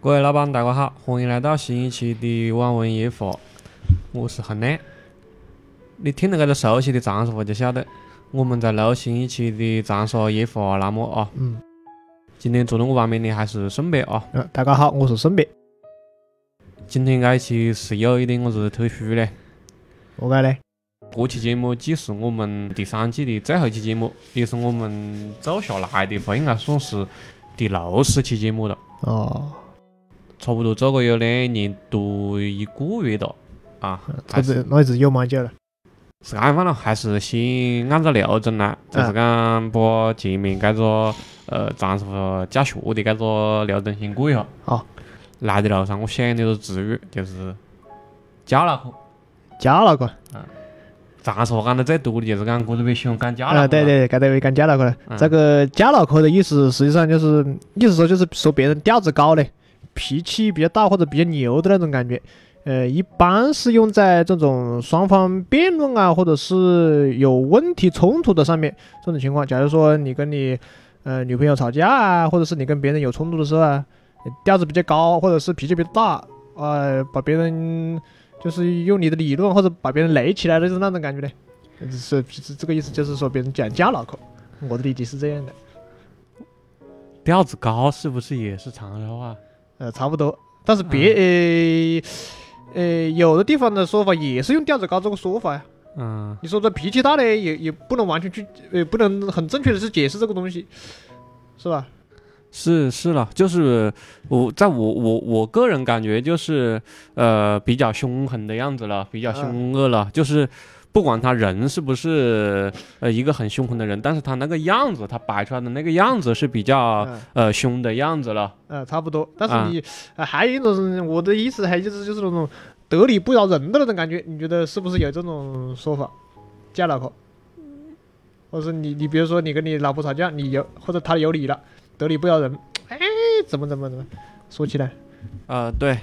各位老板，大家好，欢迎来到新一期的网文夜话，我是恒亮。你听了这个熟悉的长沙话就晓得，我们在录新一期的长沙夜话栏目啊。嗯。今天坐在我旁边的还是顺别啊。嗯，大家好，我是顺别。今天这一期是有一点我是特殊嘞。何解呢？这期节目既是我们第三季的最后一期节目，也是我们做下来的话，应该算是第六十期节目了。哦。差不多做个有两年多一个月了，啊，这是那也是有蛮久了。是这样了，还是先按照流程来，就是讲把前面这个呃长沙教学的这个流程先过一下。好。来的路上，我想的个词语就是教脑壳。教脑壳。嗯。长沙话讲的最多的就是讲哥这边喜欢讲教脑壳。啊，对对，这边讲教脑壳。这个教脑壳的意思，实际上就是意思说就是说别人调子高嘞。脾气比较大或者比较牛的那种感觉，呃，一般是用在这种双方辩论啊，或者是有问题冲突的上面。这种情况，假如说你跟你呃女朋友吵架啊，或者是你跟别人有冲突的时候啊，调子比较高，或者是脾气比较大，呃，把别人就是用你的理论或者把别人雷起来的，就是那种感觉的。是是这个意思，就是说别人讲架脑壳。我的理解是这样的。调子高是不是也是长沙话？呃，差不多，但是别呃呃，有的地方的说法也是用调子高这个说法呀。嗯。你说这脾气大嘞也也不能完全去呃，不能很正确的去解释这个东西，是吧？是是了，就是我在我我我个人感觉就是呃比较凶狠的样子了，比较凶恶了，就是。不管他人是不是呃一个很凶狠的人，但是他那个样子，他摆出来的那个样子是比较呃凶的样子了。呃，差不多。但是你还有一种，我的意思还就是就是那种得理不饶人的那种感觉，你觉得是不是有这种说法？嫁老婆，或者你你比如说你跟你老婆吵架，你有或者他有理了，得理不饶人，哎，怎么怎么怎么说起来？呃，对，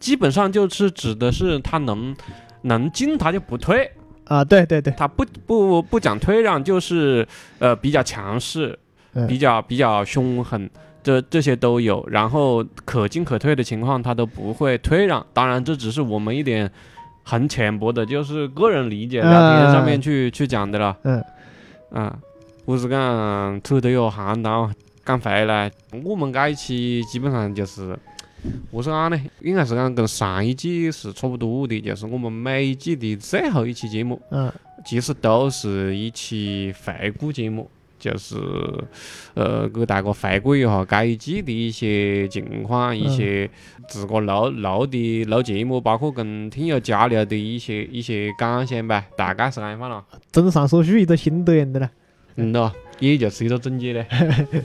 基本上就是指的是他能能进他就不退。啊，对对对，他不不不讲退让，就是呃比较强势，比较比较凶狠，这这些都有。然后可进可退的情况，他都不会退让。当然，这只是我们一点很浅薄的，就是个人理解聊天上面去去讲的了。嗯，啊，不是讲扯得有行当讲回来，我们这一期基本上就是。我是讲呢，应该是讲跟上一季是差不多的，就是我们每一季的最后一期节目，嗯，其实都是一期回顾节目，就是呃给大家回顾一下这一季的一些情况，一些自个录录的录节目，包括跟听友交流的一些一些感想吧，大概是安样了。综上所述，一个心得样的了。嗯咯，也就是一个总结嘞。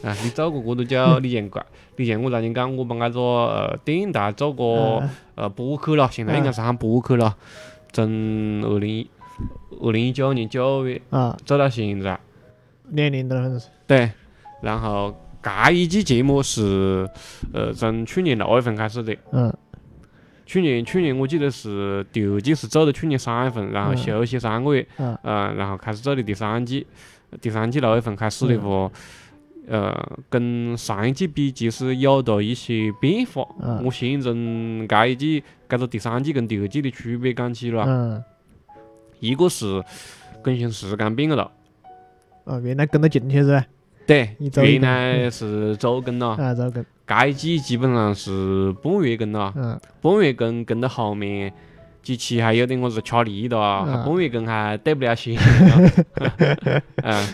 啊，你做过这么久，你像你像我昨天讲，我们那个呃电台做过呃播客了，现在应该是喊播客了。从二零二零一九年九月啊做到现在，两年多是。对，然后这一季节目是呃从去年六月份开始的。嗯。去年去年我记得是第二季是做的去年三月份，然后休息三个月，嗯，然后开始做的第三季。第三季六月份开始的话，呃，跟上一季比，其实有了一些变化。我先从这一季，这个第三季跟第二季的区别讲起了。一个是更新时间变了。哦，原来跟得进去是吧？对，原来是周更了。啊，周更。这一季基本上是半月更了。嗯。半月更跟到后面。几期还有点我是吃力的啊，半月更还得不了闲。嗯，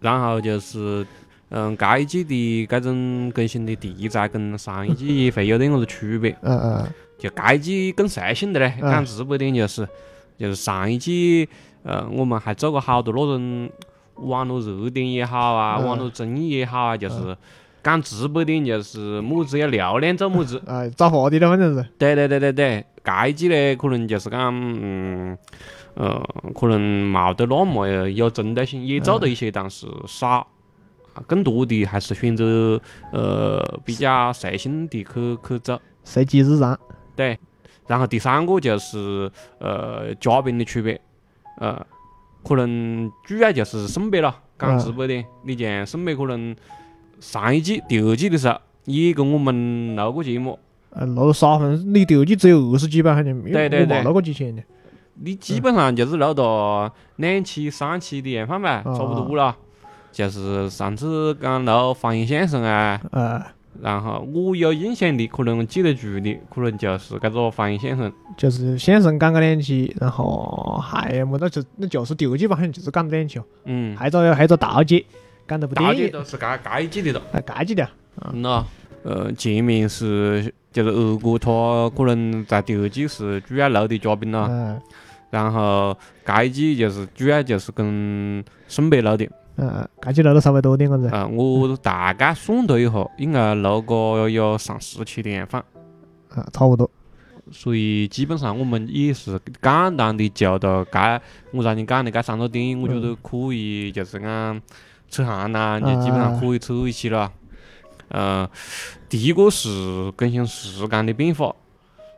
然后就是嗯，这一季的这种更新的题材跟上一季会有点我是区别。嗯嗯。就这一季更随性的嘞，讲直白点就是，就是上一季，呃，我们还做过好多那种网络热点也好啊，网络争议也好啊，就是讲直白点就是么子要流量做么子。啊，找话题的反正是。对对对对对。这一季呢，可能就是讲，嗯，呃，可能冇得那么有针对性，也做了一些，但是少。更多的还是选择呃比较随性的去去做，随机日常。对，然后第三个就是呃嘉宾的区别，呃，可能主要就是省别了，讲直白点，你像省别可能上一季第二季的时候也跟我们录过节目，呃，录了三分，你第二季只有二十几吧，好像没对对对，录过几千的。你基本上就是录到两期、三期的样范呗，差不多了。就是上次讲录方言相声啊，然后我有印象的，可能记得住的，可能就是搿个方言相声。就是相声讲个两期，然后还么得就那就是第二季吧，好像就是讲了两期哦。嗯。还有还有大姐讲的部电影。大姐都是该该季的了。哎，该季的。嗯喏，呃，前面是就是二哥他可能在第二季是主要录的嘉宾了。嗯。然后一季就是主要就是跟沈北录的。嗯，搿就录了稍微多点个子。嗯，我大概算了一下，应该录个有上十期的样范。啊，差不多。所以基本上我们也是简单的就到该我让你讲的该三个电影，我觉得可以就是讲扯闲啦，就基本上可以扯一起了。嗯，第一个是更新时间的变化，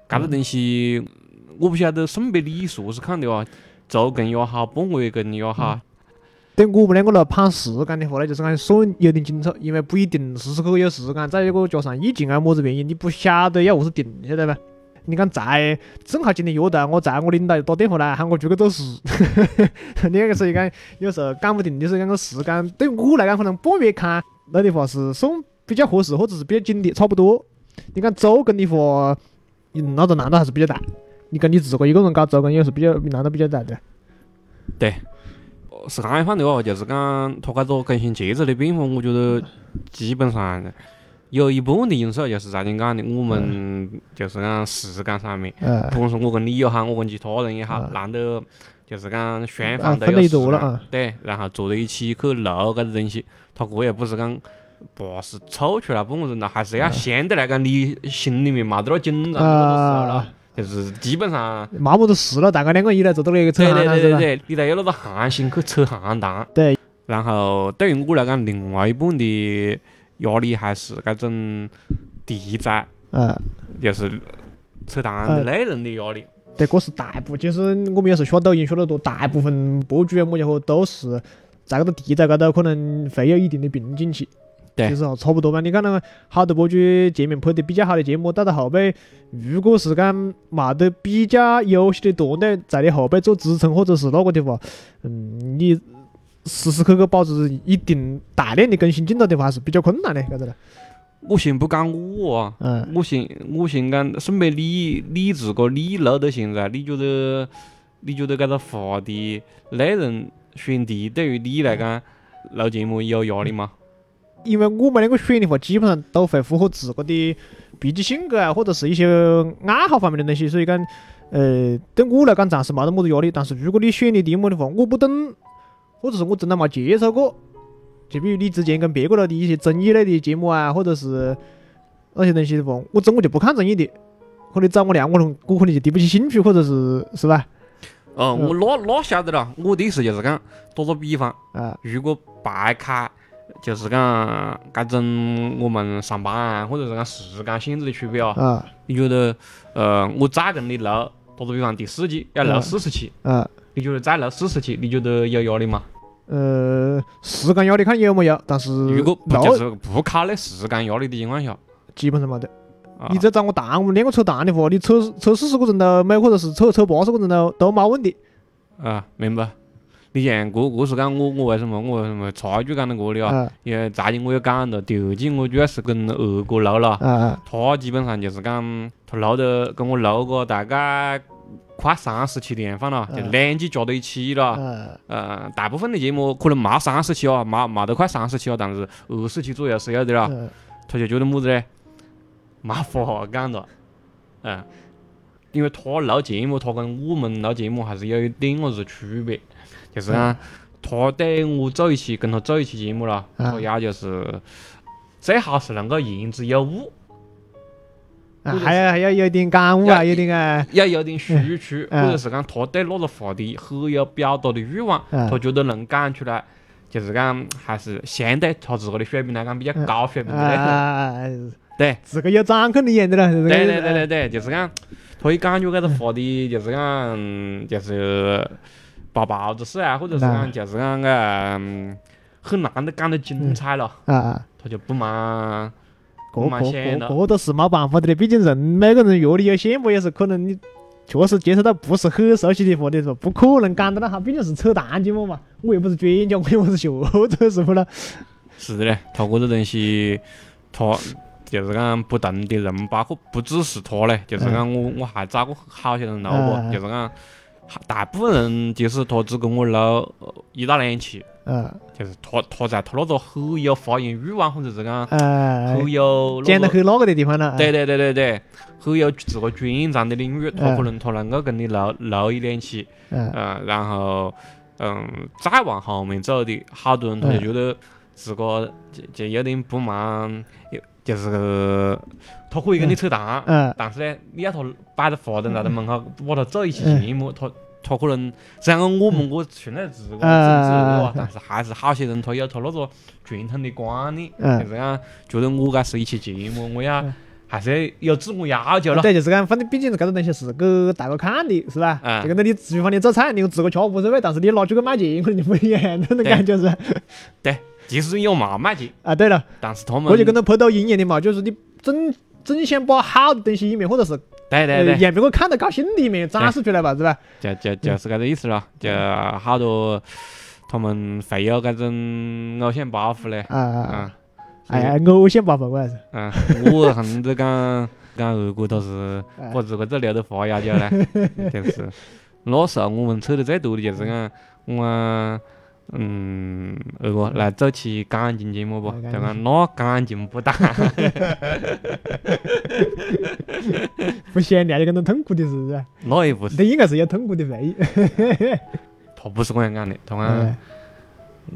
搿个东西我不晓得送别你是何是看的哦，周更也好，半个月更也好。对我们两个来判时间的话呢，就是讲算有点紧凑，因为不一定时时刻刻有时间。再一个加上疫情啊，么子原因，你不晓得要何是定，晓得吧？你看才正好今天约到，我才我领导又打电话来喊我出去做事，你那个所以讲有时候讲不定，就是讲个时间对我来讲，可能半月看那的话是算比较合适，或者是比较紧的，差不多。你看周更的话，那个难度还是比较大。你跟你自个一个人搞周更也是比较难度比较大的。对。是这样放的哦，就是讲它搿个更新节奏的变化，我觉得基本上有一半的因素就是在你讲的，我们就是讲时间上面，不管是我跟你也好，我跟其他人也好，难得就是讲双方都有时间，对，然后坐在一起去录搿个东西，它搿也不是讲不是凑出来半个人了，还是要相对来讲你心里面冇得那紧张。就是基本上没么子事了，大家两个一来坐到那个扯对对对对，你得有那个寒心去扯闲谈。对。然后对于我来讲，另外一半的压力还是搿种题材，嗯，就是扯淡的内容的压力。对，这是大部，就是我们有时候刷抖音刷得多，大部分博主啊么家伙都是在搿个题材高头可能会有一定的瓶颈期。就是哦，差不多吧。你看那个好多博主前面拍的比较好的节目，到到后背，如果是讲冇得比较优秀的团队在你后背做支撑或者是那个的话，嗯，你时时刻刻保持一定大量的更新进度的话，还是比较困难的，晓得了。我先不讲我啊，嗯，我先我先讲，顺便你你自个你录到现在，你觉得你觉得搿个发的内容选题对于你来讲录节目有压力吗？因为我们两个选的话，基本上都会符合自个的脾气性格啊，或者是一些爱好方面的东西，所以讲，呃，对我来讲暂时没得么子压力。但是如果你选的题目的话，我不懂，或者是我从来没接触过，就比如你之前跟别个了的一些综艺类的节目啊，或者是那些东西的话，我真我就不看综艺的，可能找我聊，我能我可能就提不起兴趣，或者是是吧？嗯，我那那晓得了，我的意思就是讲，打个比方，啊，如果白开。就是讲，搿种我们上班啊，或者是讲时间限制的区别啊。你觉得，呃，我再跟你录，打个比方，第四季要录四十期。啊。你觉得再录四十期，你觉得有压力吗？呃，时间压力看有没有，但是如果不就是不考虑时间压力的情况下，基本上没得。你再找我谈，我们两个扯谈的话，你扯扯四十个钟头每，或者是扯扯八十个钟头都冇问题。啊，明白。你像这这是讲我我为什么我为什么插一句讲到这里啊？因为昨天我有讲了，第二季我主要是跟二哥录了，他基本上就是讲他录的跟我录个大概快三十期的样范了，就两季加到一起了。呃，大部分的节目可能没三十期啊，没没得快三十期啊，但是二十期左右是有的了。他就觉得么子嘞？没法讲了，嗯，因为他录节目，他跟我们录节目还是有一点么子区别。就是讲，他对我做一期跟他做一期节目了，他要就是最好是能够言之有物。还要还要有点感悟啊，有点啊，要有点输出，或者是讲他对那个话题很有表达的欲望，他觉得能讲出来，就是讲还是相对他自个的水平来讲比较高水平的。对，自个有掌控力的了。对对对对对，就是讲，他一感觉搿个话题就是讲，就是爆报子事啊，或者是讲就是讲个很难的讲得精彩了，啊他就不忙，不忙闲了。这都是没办法的，毕竟人每个人阅历有限不，也是可能你确实接触到不是很熟悉的话题时候，不可能讲得那哈，毕竟是扯淡节目嘛。我又不是专家，我又不是学这个是不啦？是的嘞，他这个东西，他。就是讲不同的人，包括不只是他嘞，就是讲我我还找过好些人录过，就是讲大部分人就是他只跟我录一到两期，嗯，就是他他在他那个很有发言欲望或者是讲很有讲得很那个的地方了，对对对对对，很有自个专长的领域，他可能他能够跟你录录一两期，嗯，然后嗯再往后面走的好多人他就觉得自个就就有点不满有。就是他可以跟你扯淡，但是呢，你要他摆着话筒在的门口，把他做一期节目，他他可能虽然讲我们我现在自个自个，但是还是好些人他有他那个传统的观念，就是讲觉得我该是一期节目，我要还是要有自我要求了。对，就是讲，反正毕竟是搿种东西是给大家看的，是吧？就跟着你厨房里做菜，你自个吃无所谓，但是你拿出去卖钱，可能就不一样，那种感觉是。对。其实有嘛卖钱啊，对了，但是他们我就跟他拍抖音一样的嘛，就是你整整想把好的东西一面，或者是对对对，让别个看到高兴的一面展示出来吧，是吧？就就就是这个意思了，就好多他们会有这种偶像包袱嘞，啊啊，哎，偶像包袱我还是，嗯，我横着讲讲二哥都是把自个这留的发芽脚嘞，就是。那时候我们扯得最多的就是讲我。嗯，二哥来做期感情节目不？就讲那感情不淡，不闲聊就跟他痛苦的事。那也不是，那应该是有痛苦的回忆。他不是这样讲的，他讲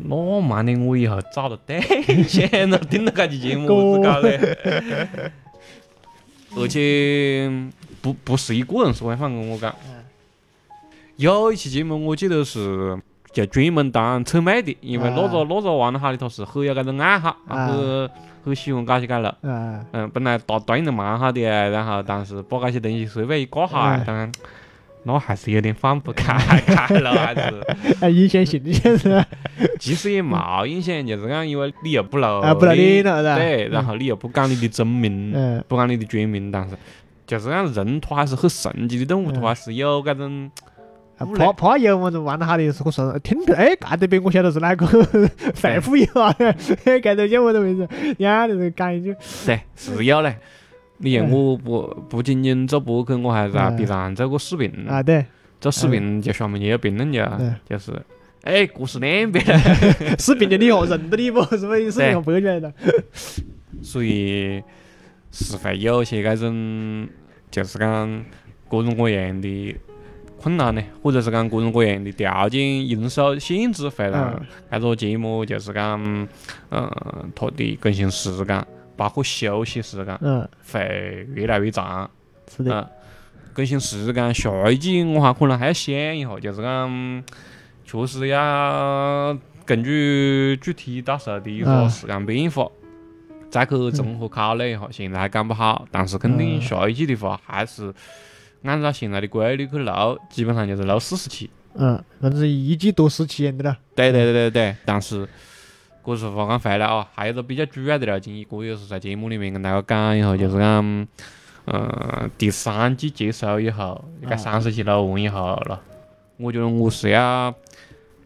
那慢的我以后找了对象了，听到这期节目子搞的。而且不不是一个人说，反正跟我讲，有一期节目我记得是。就专门当臭妹的，因为那个那个玩得好的他是很有搿种爱好，很很喜欢搞些搿路。嗯，本来答答应的蛮好的，然后但是把搿些东西随便一挂下，当然那还是有点放不开 开了，还是。影响形象是吧？其实也冇影响，就是讲因为你又不露，不露脸了，对，然后你又不讲你的真名，不讲你的全名，但是就是讲人他还是很神奇的动物，他还是有搿种。怕怕有么子玩得好的，是我说听着，哎，干得别我晓得是哪个范富有啊，干得叫么子名字？呀，就是讲一句。对，是有嘞。你看我不不仅仅做博客，我还在 B 站做过视频。啊，对。做视频就下面就有评论就就是，哎，故事两边。视频就你哦，认得你不？是不是视频播出来的？所以是会有些这种，就是讲各种各样的。困难呢，或者是讲各种各样的条件因素限制，会让这个节目就是讲，嗯，它的更新时间，包括休息时间，嗯，会越来越长。是的。更新时间，下一季我还可能还要想一下，就是讲，确实要根据具体到时候的一个时间变化，再去综合考虑一下。现在还讲不好，但是肯定下一季的话还是。按照现在的规律去录，基本上就是录四十期。嗯，那是一季多十期的了。对对对对对，但是，这是话讲回来啊，还有个比较主要的了，建议，这也是在节目里面跟大家讲一下，就是讲，嗯，第三季结束以后，该三十期录完以后了，我觉得我是要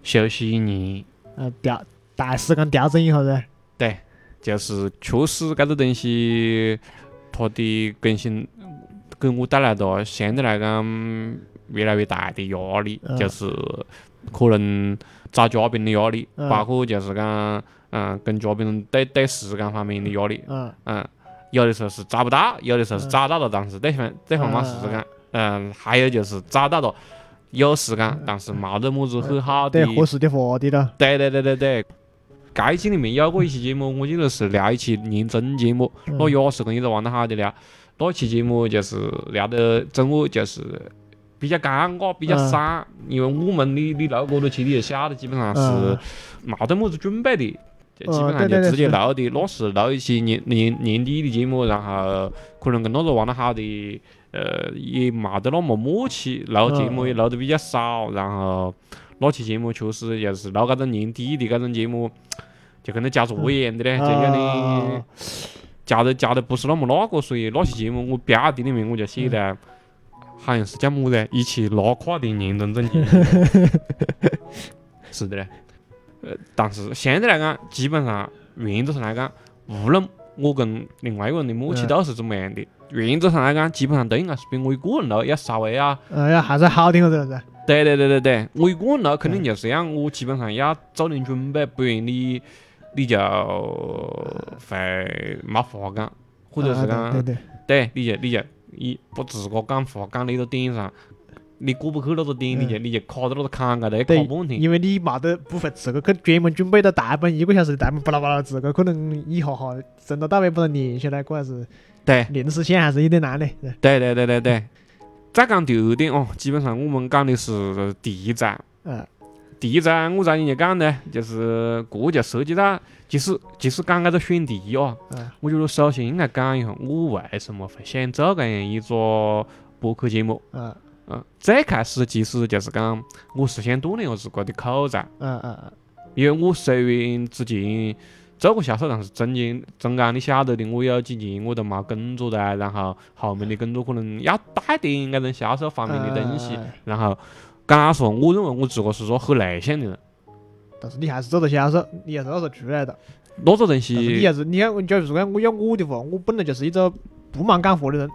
休息一年。呃，调大时间调整一下噻。对，就是确实这个东西，它的更新。给我带来的相对来讲越来越大的压力，就是可能找嘉宾的压力，包括就是讲嗯跟嘉宾对对时间方面的压力，嗯，有的时候是找不到，有的时候是找到了，但是对方对方没时间，嗯，还有就是找到了有时间，但是没得么子很好的合适的话题了。对对对对对，该期里面有过一期节目，我记得是聊一期年终节目，那也是跟一个玩得好的聊。哪期节目就是聊得整我就是比较尴尬，比较散，因为我们你你录过多期，你就晓得，基本上是没得么子准备的，就基本上就直接录的，那是录一些年年年底的节目，然后可能跟那个玩得好的，呃，也没得那么默契，录节目也录得比较少，然后那期节目确实就是录搿种年底的搿种节目。就跟那交作业一样的嘞，就叫你交的夹的不是那么那个，所以那些节目我标题里面我就写的，好像是叫么子，一起拉胯的年终总结。是的嘞，呃，但是现在来讲，基本上原则上来讲，无论我跟另外一个人的默契度是怎么样的，原则上来讲，基本上都应该是比我一个人录要稍微要，呃，要还是好点个子。对对对对对，我一个人录肯定就是要我基本上要做点准备，不然你。你就会没话讲，或者是讲，对，你就你就一把自个讲话讲那个点上，你过不去那个点，你就你就卡在那个坎高头，卡半天。因为你没得不会自个去专门准备到大本一个小时的大本，巴拉巴拉自个可能一下下从头到尾把它连下来，可还是对临时性还是有点难的。对对对对对。再讲第二点哦，基本上我们讲的是第一站。嗯。第一站我咋你就讲呢？就是这就涉及到，其实其实讲搿个选题哦，我觉得首先应该讲一下我为什么会想做这样一个播客节目。嗯嗯，最开始其实就是讲我是想锻炼我自个的口才。嗯嗯嗯。因为我虽然之前做过销售，但是中间中间你晓得的，我有几年我都没工作的，然后后面的工作可能要带点搿种销售方面的东西，然后。敢说，我认为我自个是个很内向的人，但是你还是做到销售，你还是那时候出来的。那个东西，你还是你看，假如说讲我要我的话，我本来就是一个不忙讲话的人，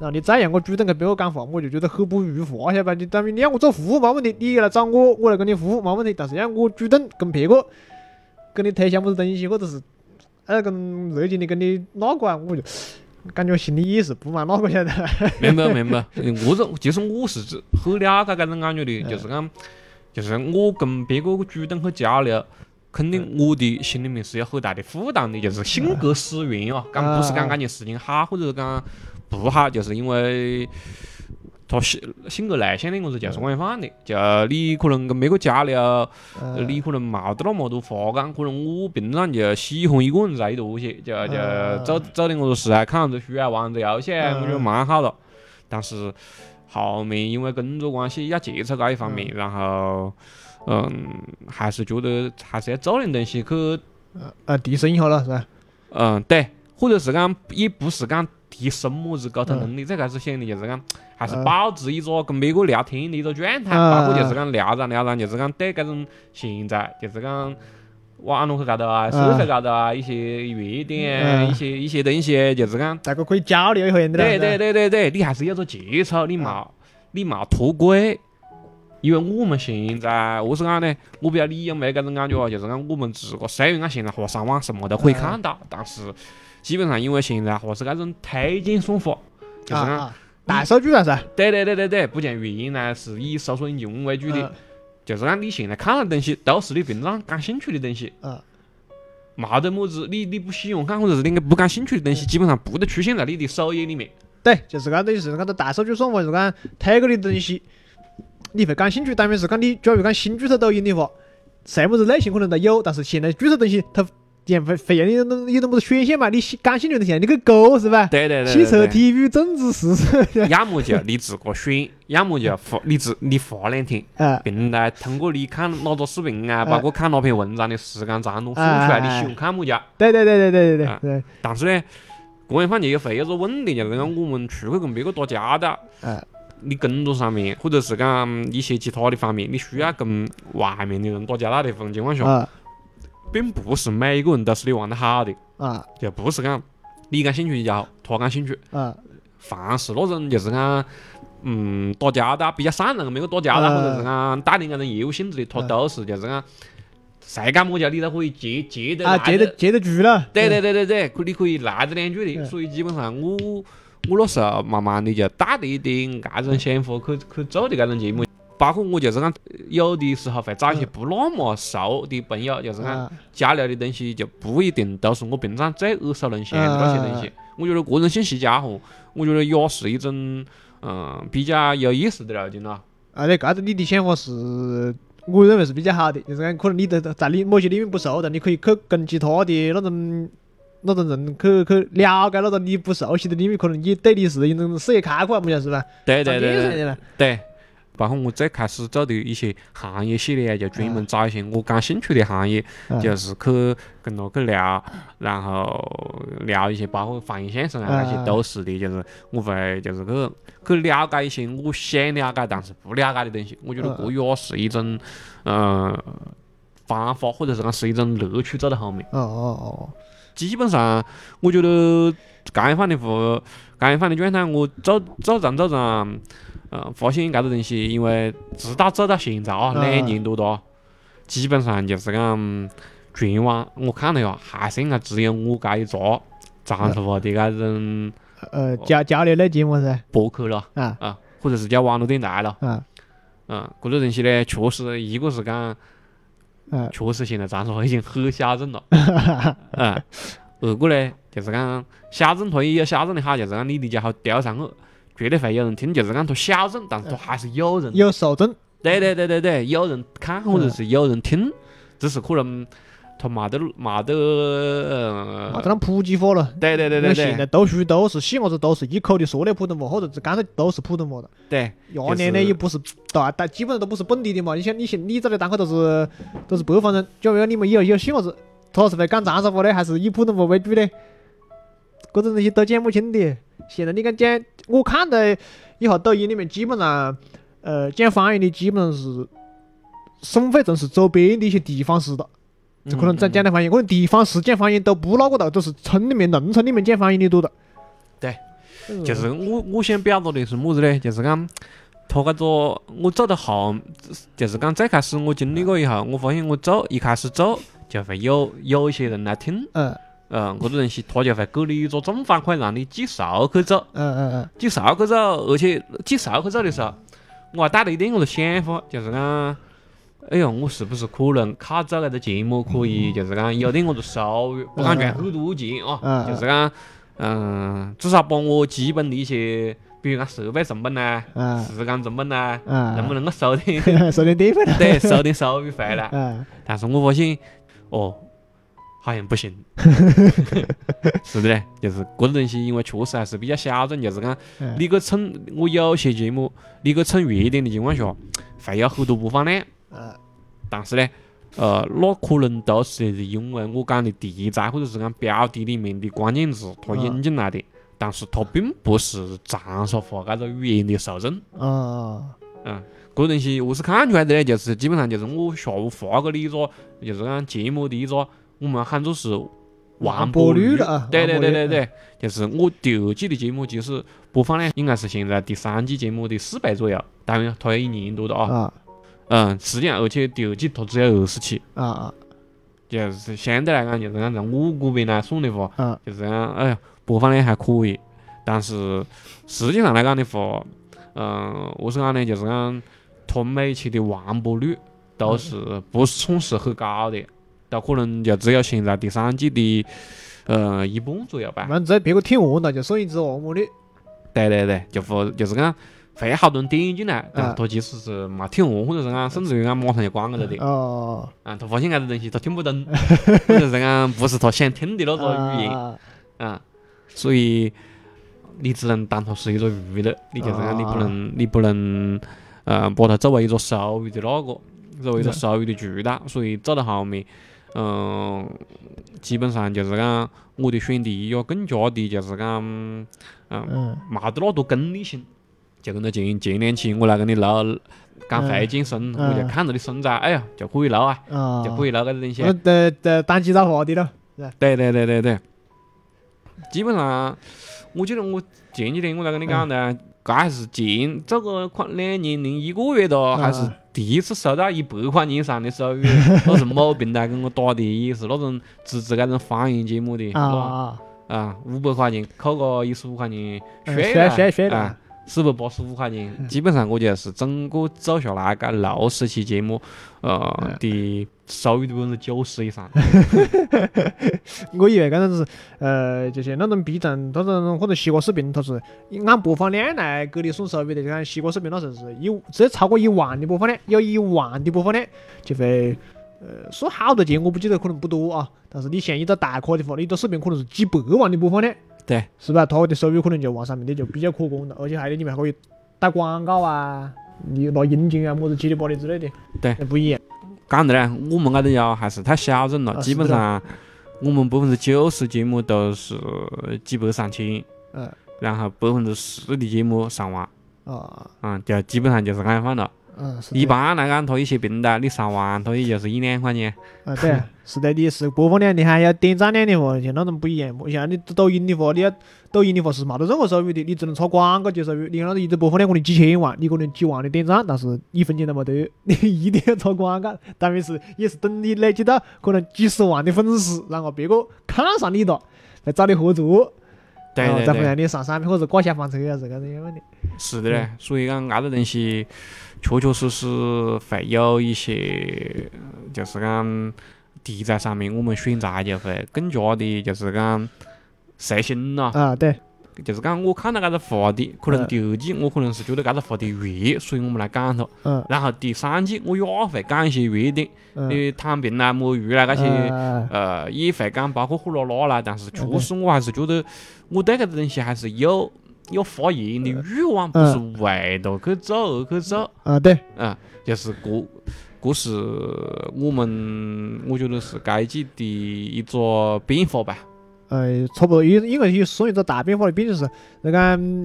然后你再让我主动跟别个讲话，我就觉得很不愉快，晓得吧？你等于你让我做服务没问题，你来找我，我来跟你服务没问题，但是让我主动跟别个跟你推销么子东西，或者是哎跟热情的跟你那个啊，我就。感觉心里也是不满哪个晓得。明白明白，我这其实我是很了解搿种感觉的，就是讲，就是我跟别个主动去交流，肯定我的心里面是有很大的负担的，就是性格使然哦，讲不是讲感觉事情好，或者是讲不好，就是因为。他性性格内向的，我是就是往放的，就你可能跟别个交流，你可能冇得那么多话讲，可能我平常就喜欢一个人在一坨些，就就做做点我个事啊，看下子书啊，玩着游戏啊，我觉得蛮好了。但是后面因为工作关系要接触搿一方面，然后嗯，还是觉得还是要做点东西去呃提升一下了，是吧？嗯，对，或者是讲也不是讲提升么子沟通能力，最开始想的就是讲。还是保持一个跟别个聊天的一个状态，包括就是讲聊着聊着，就是讲对搿种现在就是讲网络高头啊、社会高头啊一些热点、一些一些东西，就是讲大家可以交流一下的。对对对对对，你还是有个接触，你冇你冇脱轨。因为我们现在何是讲呢？我不晓得你有没有搿种感觉啊？就是讲我们自个虽然讲现在话上网什么都可以看到，但是基本上因为现在话是搿种推荐算法，就是讲。大数据了噻，对对对对对，不像原来是以搜索引擎为主的，就是讲你现在看的东西都是你平常感兴趣的东西，嗯，没得么子你你不喜欢看或者是你不感兴趣的东西，基本上不得出现在你的首页里面。对，就是讲等于是讲个大数据算法，是讲推过的东西，你会感兴趣，当然是讲你假如讲新注册抖音的话，什么子类型可能都有，但是现在注册东西它。点会会让你有那有那么多选项嘛？你感兴趣的东西你去勾是吧？对对对。汽车、体育、政治、时事实。要么就你自个选，要么就发你自你发两天，并来通过你看哪个视频啊，包括看哪篇文章的时间长度，算出来你喜欢看么家。对对对对对对对。但是呢，个人方就会有个问题，就是讲我们出去跟别个打交道，你工作上面或者是讲一些其他的方面，你需要跟外面的人打交道的情况下。并不是每一个人都是你玩得好的。啊，就不是讲你感兴趣就他感兴趣。啊。凡是那种就是讲，嗯，打交道比较善良，没有打交道或者是讲带点搿种业务性质的，他都是就是讲谁干么家你都可以接接得来，接得接得住了。对对对对对，可你可以来得两句的，所以基本上我我那时候慢慢的就带着一点搿种想法去去做的搿种节目。包括我就是讲，有的时候会找一些不那么熟的朋友，就是讲交流的东西就不一定都是我平常最耳熟能详的那些东西。我觉得个人信息加和，我觉得也是一种嗯比较有意思的路径了。而且搿子你的想法是，我认为是比较好的，就是讲可能你在在你某些领域不熟的，你可以去跟其他的那种那种人去去了解那个你不熟悉的领域，可能你对你是一种视野开阔，不晓得是吧？对对对对对。包括我最开始做的一些行业系列，就专门找一些我感兴趣的行业，就是去跟他去聊，然后聊一些包括放映现场啊那些都是的，就是我会就是去去了解一些我想了解但是不了解的东西。我觉得这也是一种嗯方法，或者是讲是一种乐趣，做到后面。哦哦哦。基本上，我觉得干饭的户，干饭的状态，我早早上早上。嗯，发现搿个东西，因为直到走到现在啊，两年多多，基本上就是讲全网我看了下，还是应该只有我搿一个长沙话的搿种呃交交流类节目噻，博客了啊。啊，或者是叫网络电台了啊。嗯，搿个东西呢，确实一个是讲，嗯，确实现在长沙话已经很小众了，嗯，二个呢就是讲小众它也有小众的好，就是讲你理解好调上去。绝对会有人听，就是讲它小众，但是它还是有人有受众。对对对对对，有人看或者是有人听，只是可能它没得没得没得那普及化了。对对对对对。现在都属于都是细伢子都是一口的说的普通话，或者是干脆都是普通话了。对。伢年的也不是大，但基本上都不是本地的嘛。你想，你现你这里档口都是都是北方人，假如你们以后有细伢子，他是会讲长沙话的，还是以普通话为主的？各种东西都讲不清的。现在你敢讲？我看到以后抖音里面基本上，呃，讲方言的基本上是省会城市周边的一些地方市的，就可能在讲的方言。可能地方市讲方言都不那个到，都是村里面、农村里面讲方言的多的。对，就是我我想表达的是么子呢？就是讲，他搿个我做到后，就是讲最开始我经历过以后，我发现我做一开始做就会有有一些人来听。嗯。嗯，搿个东西他就会给你一个正反馈，让你继续去做。嗯嗯嗯。继续去做，而且继续去做的时候，我还带了一点我的想法，就是讲，哎哟，我是不是可能靠做搿个节目可以，就是讲有点我的收入，不敢赚很多钱啊，就是讲，嗯，至少把我基本的一些，比如讲设备成本呐，时间成本呐，能不能够收点收点电费？对，收点收入回来。嗯。但是我发现，哦。好像不行，是的嘞，就是这个东西，因为确实还是比较小众，就是讲你去蹭我有些节目，你去蹭热点的情况下，会有很多播放量。嗯。但是呢，呃，那可能都是因为我讲的题材或者是讲标题里面的关键词，它引进来的，但是它并不是长沙话这个语言的受众。啊。嗯，这东西我是看出来的呢，就是基本上就是我下午发给你一个，就是讲节目的一个。我们喊作是完播率了，对对对对对，就是我第二季的节目，就是播放量应该是现在第三季节目的四倍左右，当然它有一年多的啊。嗯，实际上而且第二季它只有二十期。啊啊。就是相对来讲，就是讲在我这边来算的话，就是讲哎呀，播放量还可以，但是实际上来讲的话，嗯，我是讲呢，就是讲它每期的完播率都是不是算是很高的。都可能就只有现在第三季的，呃，一半左右吧。反正只要别个听完了，就算一只完播率。对对对，就或就是讲，会好多人点进来，但是他其实是没听完，或者是讲，甚至于讲马上就关了的。哦。啊，他发现搿个东西他听不懂，或者是讲不是他想听的那个语言。啊。所以你只能当它是一个娱乐，你就是讲你不能，你不能，呃，把它作为一个收入的那个，作为一个收入的渠道，所以做到后面。嗯，基本上就是讲我的选题也更加的，就是讲，嗯，没得那多功利性。就跟到前前两期我来跟你录讲会健身，我就看着你身材，哎呀，就可以录啊，就可以录搿个东西。对对，单机造话的咯。对对对对对。基本上，我记得我前几天我来跟你讲的，搿还是前这个快两年零一个月的，还是。第一次收到一百块钱以上的收入，那是某平台给我打的，也是那种支持那种方言节目的，啊啊，五百块钱扣个一十五块钱税了，啊，四百八十五块钱，基本上我觉得是整个走下来，该六十期节目，呃的收入的百分之九十以上。我以为刚才是，呃，就是那种 B 站，都是或者西瓜视频，它是按播放量来给你送收入的。就看西瓜视频那时候是一，只要超过一万的播放量，有一万的播放量就会，呃，说好多钱我不记得，可能不多啊。但是你像一个大课的话，你一个视频可能是几百万的播放量。对，是吧？他的收入可能就往上面的就比较可观了，而且还有你们还可以打广告啊，你拿佣金啊，么子七里八里之类的，对，不一样。讲的呢，我们搿种要还是太小众了，基本上我们百分之九十节目都是几百上千，嗯，然后百分之十的节目上万，啊，嗯，就基本上就是安放了。嗯，一般来讲，他一些平台你上万，他也就是一两块钱。啊，对，是的，你是播放量，你还要点赞量的话，像那种不一样。像你抖音的话，你要抖音的话是没得任何收入的，你只能插广告接收入。你看那个一直播放量可能几千万，你可能几万的点赞，但是一分钱都没得，你一定要插广告。但是也是等你累积到可能几十万的粉丝，然后别个看上你了，来找你合作，对对对，再会让你上产品或者挂下房车啊，这个样问题。是的嘞，所以讲那个东西。确确实实会有一些，就是讲题材上面，我们选材就会更加的，就是讲随心了。啊，对。就是讲我看到搿个话题，可能第二季我可能是觉得搿个话题热，所以我们来讲它。嗯。然后第三季我也会讲一些热点，你躺平啦、摸鱼啦搿些，呃，也会讲，包括火辣辣啦。但是确实我还是觉得，我对搿个东西还是有。有发言的欲望，不是为了去做而去做。啊，对，啊，就是这，这是我们，我觉得是该季的一个变化吧。呃，差不多，因因为算一个大变化的，毕竟是那个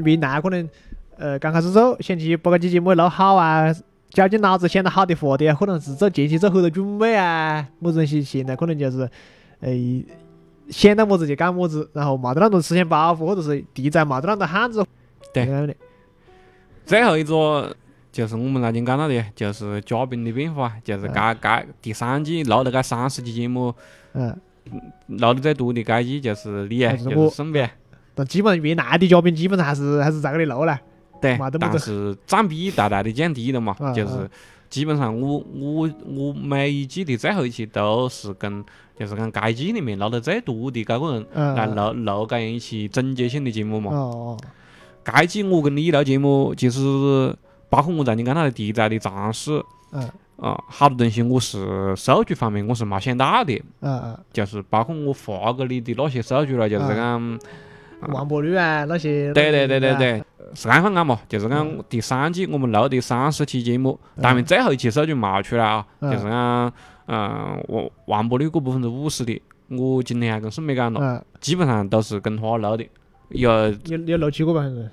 原来可能，呃，刚开始做，想去把搿期节目弄好啊，绞尽脑汁想到好的话题啊，可能是做前期做很多准备啊，么子东西，现在可能就是，呃。想到么子就干么子，然后没得那种思想包袱，或者是题材没得那种限制。对。最后一个就是我们那天讲到的，就是嘉宾的变化，就是该该第三季录的该三十期节目，嗯，录的最多的该季就是你，就是孙别。但基本上越来的嘉宾基本上还是还是在这里录了。对。但是占比大大的降低了嘛，就是基本上我我我每一季的最后一期都是跟。就是讲该季里面录得最多的该个人来录录这样一期总结性的节目嘛。哦该季我跟你录节目，其实包括我在你讲到的题材的尝试，嗯，啊，好多东西我是数据方面我是没想到的。嗯嗯。就是包括我发给你的那些数据了，就是讲完播率啊那些。对对对对对，是按放按嘛，就是讲第三季我们录的三十期节目，当然最后一期数据没出来啊，就是讲。嗯，我完播率过百分之五十的，我今天还跟孙梅讲了，基本上都是跟他录的，有有有六七个吧，还是？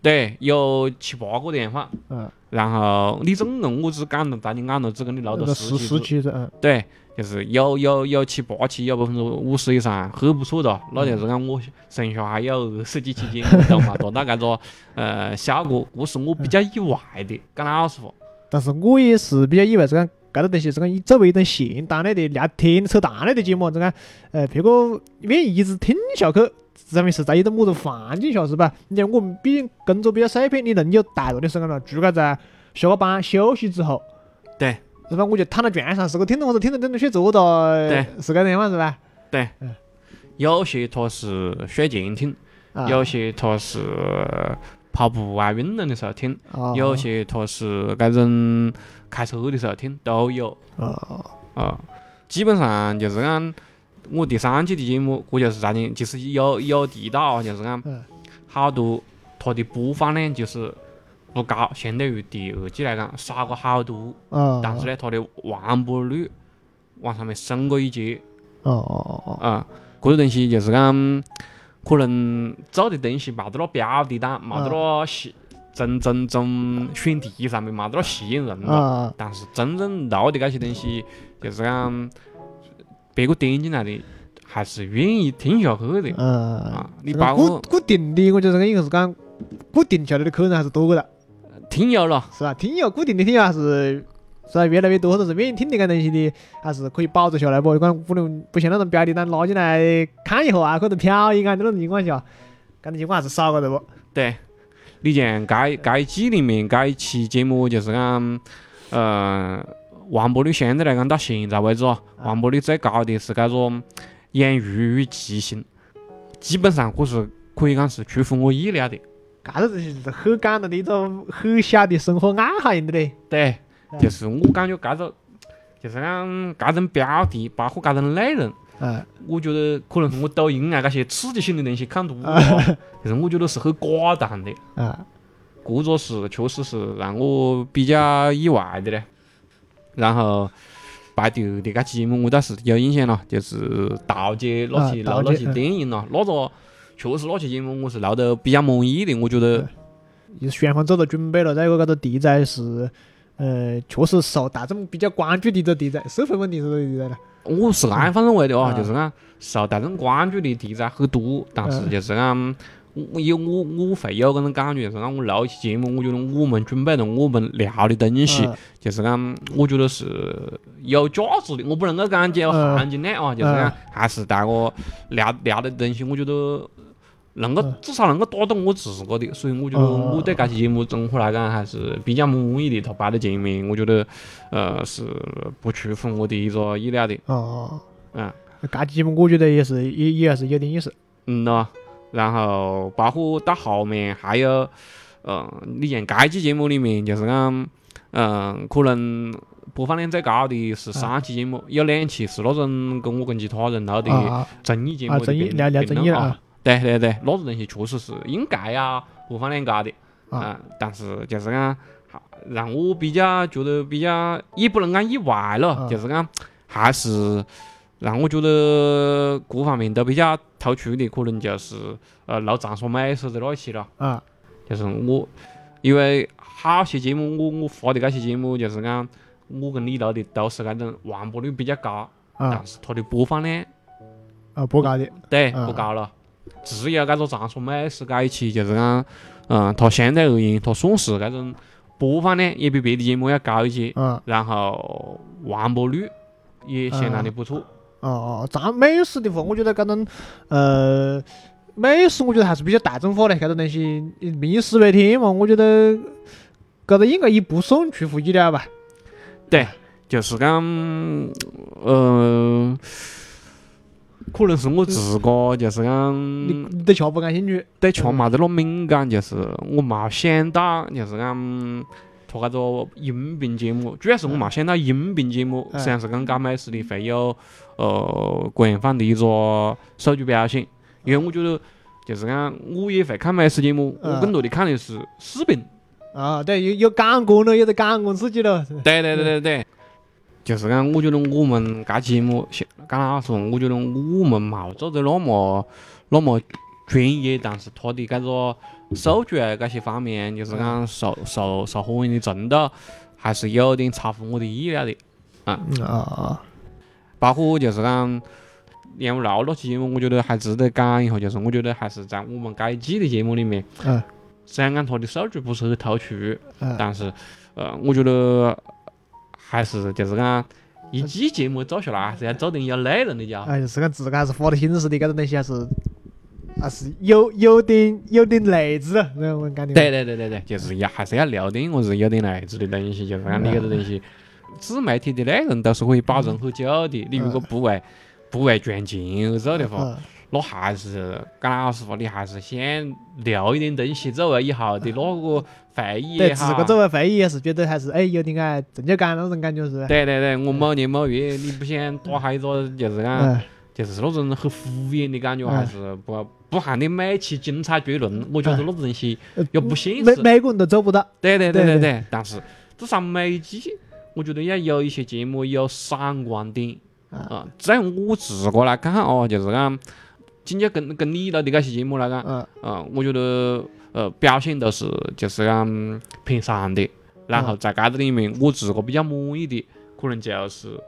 对，有七八个电话。嗯。然后你总共我只讲了，在你眼头只跟你录了十十期是嗯。对，就是有有有七八期，有百分之五十以上，很不错的。那就是讲我剩下还有二十几期节目都没达到搿个呃效果，这是我比较意外的，讲老实话。但是我也是比较意外，是讲。搿个东西是讲作为一种闲谈类的聊天扯淡类的节目，这个呃，别个愿意一直听下去，证明是在一种么子环境下是吧？你像我们毕竟工作比较碎片，你能有大多的时间了，除了在下个班休息之后，对，是吧？我就躺在床上，是个听着或者听着听着睡着了，对，是搿样嘛，是吧？对，有些他是睡前听，有些他是跑步啊运动的时候听，有些他是搿种。开车的时候听都有，啊啊，基本上就是讲我第三季的节目，我就是在你，其实有有提到，就是讲好多它的播放量就是不高，相对于第二季来讲少过好多，但是呢，它的完播率往上面升过一截，哦哦哦哦，啊，这个东西就是讲可能做的东西没得那标题党，没得那吸。真真正选题上面没得那吸引人了，但是真正录的那些东西，就是讲别个点进来的，还是愿意听下去的。嗯啊，你包括固定的，我觉得应该是讲固定下来的客人还是多个的。听友咯，是吧？听友固定的听友还是是吧？越来越多，或者是愿意听这个东西的，还是可以保持下来不？就讲不能不像那种标题党拉进来看一下啊，或者瞟一眼的那种情况下，搿种情况还是少个的不？对。你像该该季里面该一期节目就是讲，呃，完播率相对来讲到现在为止哦，完播率最高的是该个养鱼与骑行，基本上我是可以讲是出乎我意料的。搿个东西是很感人的一种很小的生活爱好样的嘞。对，就是我感觉搿个就是讲搿种标题，包括搿种内容，嗯，我觉得可能是我抖音啊搿些刺激性的东西看多了，就是我觉得是很寡淡的。啊，这个是确实是让我比较意外的嘞。然后排第二的搿期节目我倒是有印象了，就是盗窃那些录那些电影了，那个。确实，那期节目我是录得比较满意的，我觉得。是双方做了准备了，再一个搿个题材是，呃，确实受大众比较关注的一个题材，社会问题是个题材了。我是按方认为的哦，就是讲受大众关注的题材很多，但是就是讲。我有我我会有搿种感觉，就是讲我录一期节目，我觉得我们准备了我们聊的东西，就是讲我觉得是有价值的。我不能够讲有含金量啊，就是讲还是带个聊聊的东西，我觉得能够至少能够打动我自个的。所以我觉得我对搿期节目综合来讲还是比较满意的。它摆在前面，我觉得呃是不出乎我的一个意料的。哦，嗯，搿期节目我觉得也是也也还是有点意思。嗯喏。然后包括到后面还有，嗯，你像该期节目里面就是讲，嗯，可能播放量最高的是三期节目，有两期是那种跟我跟其他人录的综艺节目的聊聊综艺啊。对对对，那种东西确实是应该要播放量高的啊。但是就是讲，让我比较觉得比较也不能讲意外了，就是讲还是。让我觉得各方面都比较突出的，可能就是呃录长沙美食的那一期了。啊，就是我，因为好些节目我我发的那些节目，就是讲我跟你录的都是那种完播率比较高，但是它的播放量啊不高的，对，不高了。只有那个长沙美食那一期，就是讲，嗯，它相对而言，它算是那种播放量也比别的节目要高一些，嗯然后完播率也相当的不错。哦，哦，咱美食的话，我觉得搿种，呃，美食我觉得还是比较大众化的，搿种东西民以食为天嘛，我觉得搿个应该也不算出乎意料吧？对，就是讲，呃，可能是我自个就是讲，你对吃不感兴趣，对吃没得那么敏感，就是我冇想到，就是讲。他搿个音频节目，主要是我冇想到音频节目实际上是讲搞美食的会有呃官方的一个数据表现，因为我觉得就是讲我也会看美食节目，我更多的看的是视频。啊，对，有有感官了，有点感官刺激了。对对对对对，就是讲我觉得我们搿节目，讲老实话，我觉得我们冇做得那么那么专业，但是他的搿个。数据啊，搿些方面就是讲受受受欢迎的程度，还是有点超乎我的意料的，啊啊！包括就是讲烟雾楼那期节目，我觉得还值得讲一下，就是我觉得还是在我们该季的节目里面，嗯，虽然讲它的数据不是很突出，但是呃，我觉得还是就是讲一季节目做下来还是要做点有内容的家伙。哎，是讲自个还是花的心思的，搿种东西还是。还是有有点有点内子了，那种感觉。对对对对对，就是要还是要聊点我是有点内子的东西，就是讲你搿个东西，自媒体的内容都是可以保存很久的。你如果不为不为赚钱而做的话，那还是讲老实话，你还是先留一点东西作为以后的那个回忆也好。对，自个作为回忆也是觉得还是哎有点个成就感那种感觉是。对对对，我某年某月你不想打下一个就是讲。就是那种很敷衍的感觉，还是不不含的每期精彩绝伦。我觉得那种东西又不现实。每每个人都做不到。对对对对对。但是至少每季，我觉得要有一些节目有闪光点。啊。在我自个来看哦，就是讲，今天跟跟你录的那些节目来讲，嗯，嗯，我觉得呃表现都是就是讲偏上的。然后在搿个里面，我自个比较满意的，可能就是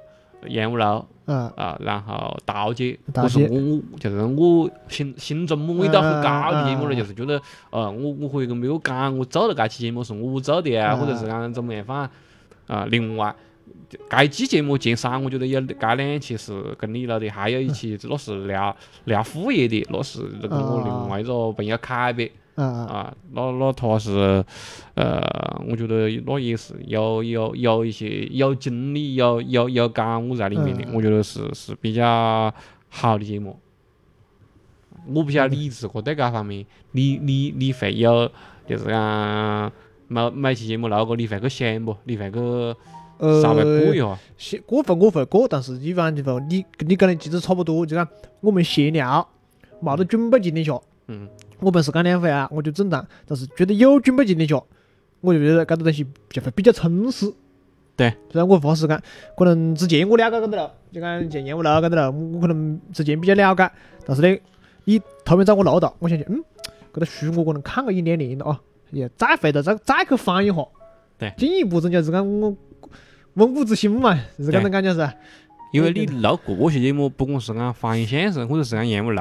烟雾楼。嗯。啊，然后盗窃，不是我，就是我心心中满意度很高的节目了，就是觉得，呃，我我可以跟别个讲，我做了搿期节目是我做的啊，或者是讲怎么样反啊，另外，该期节目前三，我觉得有该两期是跟你录的，还有一期那是聊聊副业的，那是跟我另外一个朋友凯呗，啊，那那他是，呃，我觉得那也是有有有一些有经历、有有有感悟在里面的，我觉得是是比较好的节目。我不晓得你自个在搿方面，你你你会有就是讲每每期节目录过，你会去想不？你会去稍微过一下？先过会我会过，但是一般情况你跟你讲的其实差不多，就讲我们闲聊，冇得准备情况下，嗯，我们是讲两回啊，我就正常。但是觉得有准备情况下，我就觉得搿个东西就会比较充实。对，虽然我发时间，可能之前我了解搿个了，就讲前年我了解搿个了，我可能之前比较了解，但是呢。你头面找我唠叨，我想想，嗯，搿个书我可能看个一两年了啊，也再回头再再去翻一下，对，进一步增加是讲我温故知新嘛，是搿种感觉是。因为你录过些节目，不管是讲方言相声，或者是讲言不录，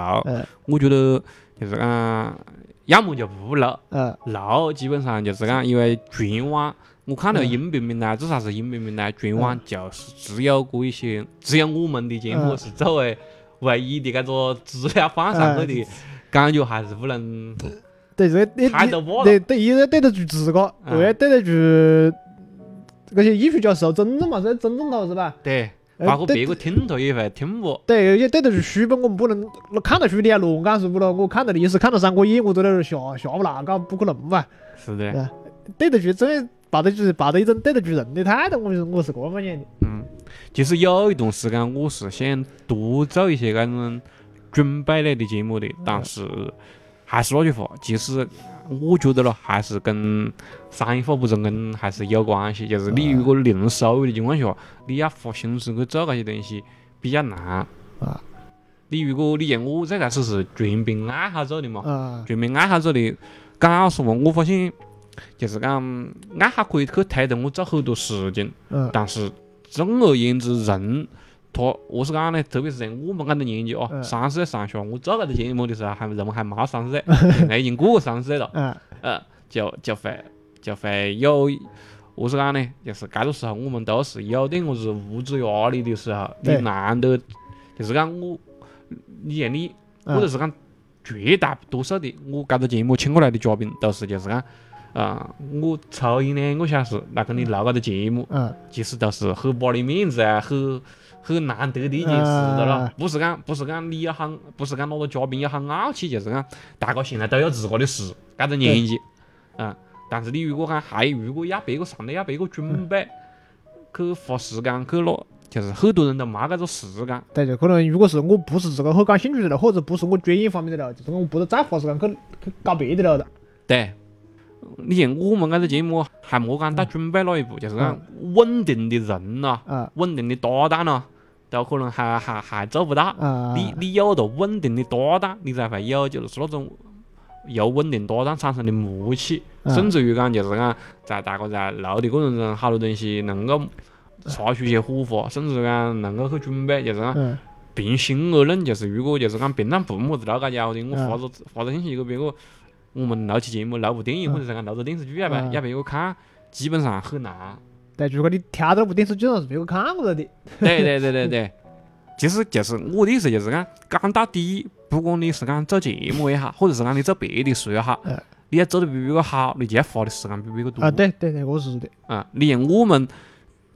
我觉得就是讲要么就不录，录基本上就是讲因为全网我看到音频平台，至少是音频平台，全网就是只有过一些，只有我们的节目是作为。唯一的搿个资料放上去的感觉还是不能对这个太多播了，对对，一个对得住自个，二个对得住那些艺术家受尊重嘛，是尊重他是吧？对，包括别个听他也会听不。对，也对得住书本，我们不能看到书你还乱讲是不咯？我看到历史，看到《三国演义》，我都在那儿下下不那个，不可能嘛。是的。对得住，真的抱得住，抱着一种对得住人的态度，我是我是这么讲的。嗯。其实有一段时间，我是想多做一些搿种准备类的节目的，但是还是那句话，其实我觉得咯，还是跟商业化不成功还是有关系。就是你如果零收入的情况下，你要花心思去做搿些东西比较难啊。你如果你像我最开始是全凭爱好做的嘛，全凭爱好做的，讲老实话，我发现就是讲爱好可以去推动我做很多事情，但是。总而言之，人他何是讲呢？特别是在我们搿个年纪哦，三十岁上下，我做搿个节目的时候，还人还冇三十岁，现在已经过个三十岁了。嗯，呃，就就会就会有何是讲呢？就是搿个时候，我们都是有点么子物质压力的时候，你难得就是讲我，你像你，或者是讲绝大多数的我搿个节目请过来的嘉宾，都是就是讲。啊，我抽一两个小时来跟你录搿个节目，其实都是很把你面子啊，很很难得的一件事的咯。不是讲，不是讲你要很，不是讲哪个嘉宾要很傲气，就是讲大家现在都有自个的事，搿个年纪，啊。但是你如果讲还如果要别个上头要别个准备，去花时间去咯，就是很多人都没搿个时间。对，就可能如果是我不是自个很感兴趣的了，或者不是我专业方面的了，就是我不得再花时间去去搞别的了的。对。你像我们搿个节目还莫讲到准备那一步，就是讲稳定的人呐，稳定的搭档呐，都可能还还还做不到。你你有了稳定的搭档，你才会有就是那种由稳定搭档产生的默契，甚至于讲就是讲在大家在录的过程中，好多东西能够擦出一些火花，甚至讲能够去准备，就是讲平心而论，就是如果就是讲平常不么子那个家伙的，我发个发个信息给别个。我们录期节目，录部电影，或者是讲录个电视剧，要不要别个看，基本上很难。对，如果你挑到部电视剧上是别个看过了的。对对对对对，其实就是我的意思，就是讲讲到底，不管你是讲做节目也好，或者是讲你做别的事也好，你要做得比别个好，你就要花的时间比别个多。啊，对对对，我是的。啊，你像我们，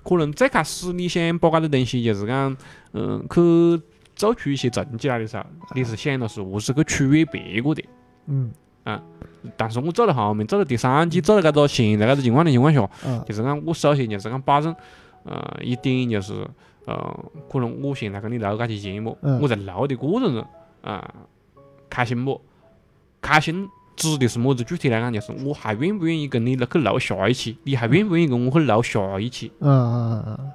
可能最开始你想把搿个东西，就是讲，嗯，去做出一些成绩来的时候，你是想的是何是去取悦别个的。嗯。嗯，但是我做到后面，做到第三季，做到搿个现在搿个情况的情况下，就是讲我首先就是讲保证，呃，一点就是，呃，可能我现在跟你录搿期节目，我在录的过程中，啊，开心不？开心指的是么子？具体来讲，就是我还愿不愿意跟你去录下一期？你还愿不愿意跟我去录下一期？嗯嗯嗯嗯。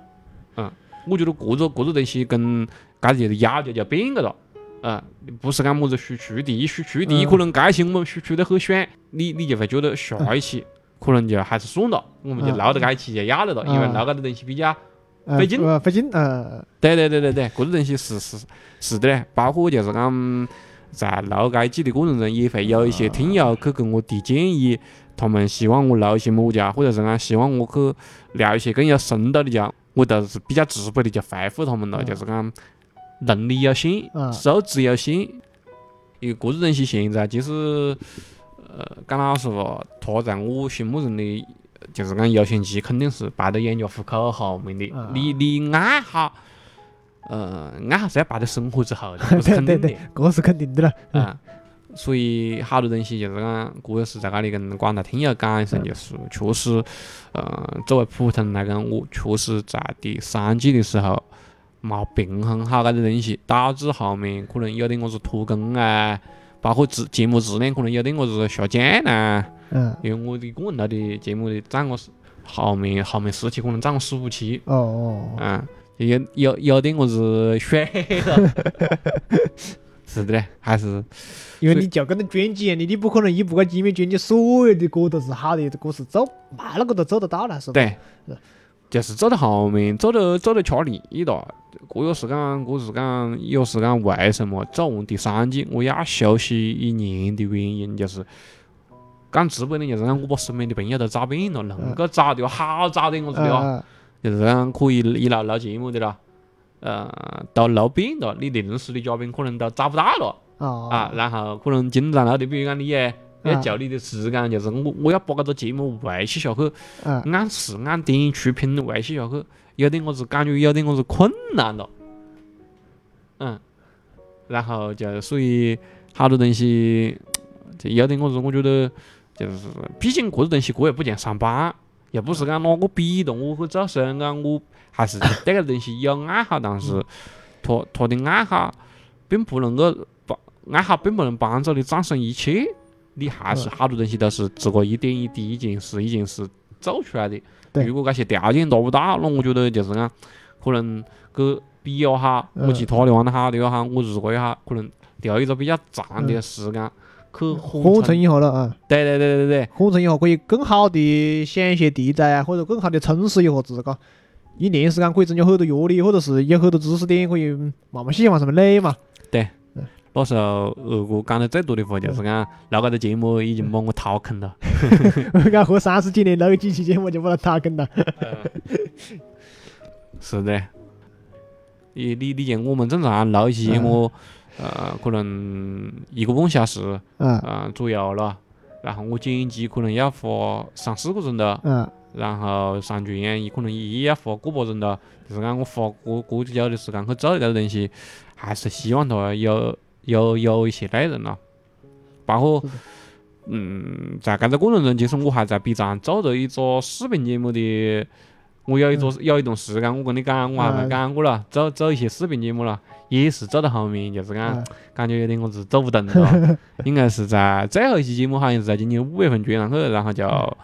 嗯，我觉得搿个搿个东西跟搿就是要求就变个了。啊，不是讲么子输出的一，输出第一可能该期我们输出得很爽，你你就会觉得下一期可能就还是算了，我们就捞到这一期就要了了，因为捞到的东西比较费劲，费劲，呃，对对对对对，搿个东西是是是的嘞，包括就是讲在录这一季的过程中，也会有一些听友去跟我提建议，他们希望我录一些么家，或者是讲希望我去聊一些更有深度的家，我都是比较直白的就回复他们了，就是讲。能力有限，素质有限，因为个子东西现在其实，呃，讲老实话，他在我心目中的，就是讲优先级肯定是排到养家糊口后面的。你你爱好，呃，爱好是要排在生活之后的，这是肯定的。这是肯定的了。啊，所以好多东西就是讲，这也是在这里跟广大听友讲一声，就是确实，呃，作为普通人来讲，我确实在第三季的时候。冇平衡好搿个东西，导致后面可能有点我子拖更啊，包括质节目质量可能有点我子下降啦。嗯。因为我的个人头的节目的涨个是后面后面十期可能占个十五期。哦哦。嗯，有有有点我子血了。是的嘞，还是。因为你就跟那卷辑一样的，你不可能一部个界面卷辑所有的歌都是好的，歌是走慢那个都做得到了，是吧？对。就是走到后面，走得走得吃力了。这又是讲，这是讲，又是讲，为什么做完第三季我要休息一年的原因，就是讲直白点，就是讲我把身边的朋友都找遍了，能够找的好找点我子的，就是讲可以一路录节目的了，呃，都录遍了，你临时的嘉宾可能都找不到了啊，然后可能经常录的，比如讲你也。要就你的时间，就是我我要把搿个节目维系下去，按时按点出品维系下去，有点我是感觉有点我是困难了。嗯，然后就所以好多东西，就有点我是我觉得就是，毕竟搿个东西我也不像上班，又不是讲哪个逼动我去做事，讲我还是对搿东西有爱好，但是他他的爱好并不能够帮爱好并不能帮助你战胜一切。你还是好多东西都是自个一点一滴、一件事一件事做出来的。如果这些条件达不到，那我觉得就是讲，可能去比也好，我其他的玩得好的也好，我如果也好，可能调一个比较长的时间去缓冲一下了啊。对对对对对，缓冲一下可以更好的想一些题材啊，或者更好的充实一下自个。一年时间可以增加很多阅历，或者是有很多知识点可以慢慢细往上面垒嘛。对。那时候，二哥讲的最多的话就是讲，录搿个节目已经把我掏空了。我讲活三十几年，录几期节目就把它掏空了。是的，你你你像我们正常录一期节目，呃，可能一个半小时，嗯，左右了。然后我剪辑可能要花三四个钟头，嗯，然后上传也可能也要花个把钟头。就是讲我花过过久的时间去做这个东西，还是希望它有。有有一些内容了，包括嗯，在搿个过程中，其实我还在 B 站做着一个视频节目的。我有一座有一段时间，我跟你讲，我还没讲过了，做做一些视频节目了，也是做到后面，就是讲感觉有点我是走不动了。应该是在最后一期节目，好像是在今年五月份转上去，然后就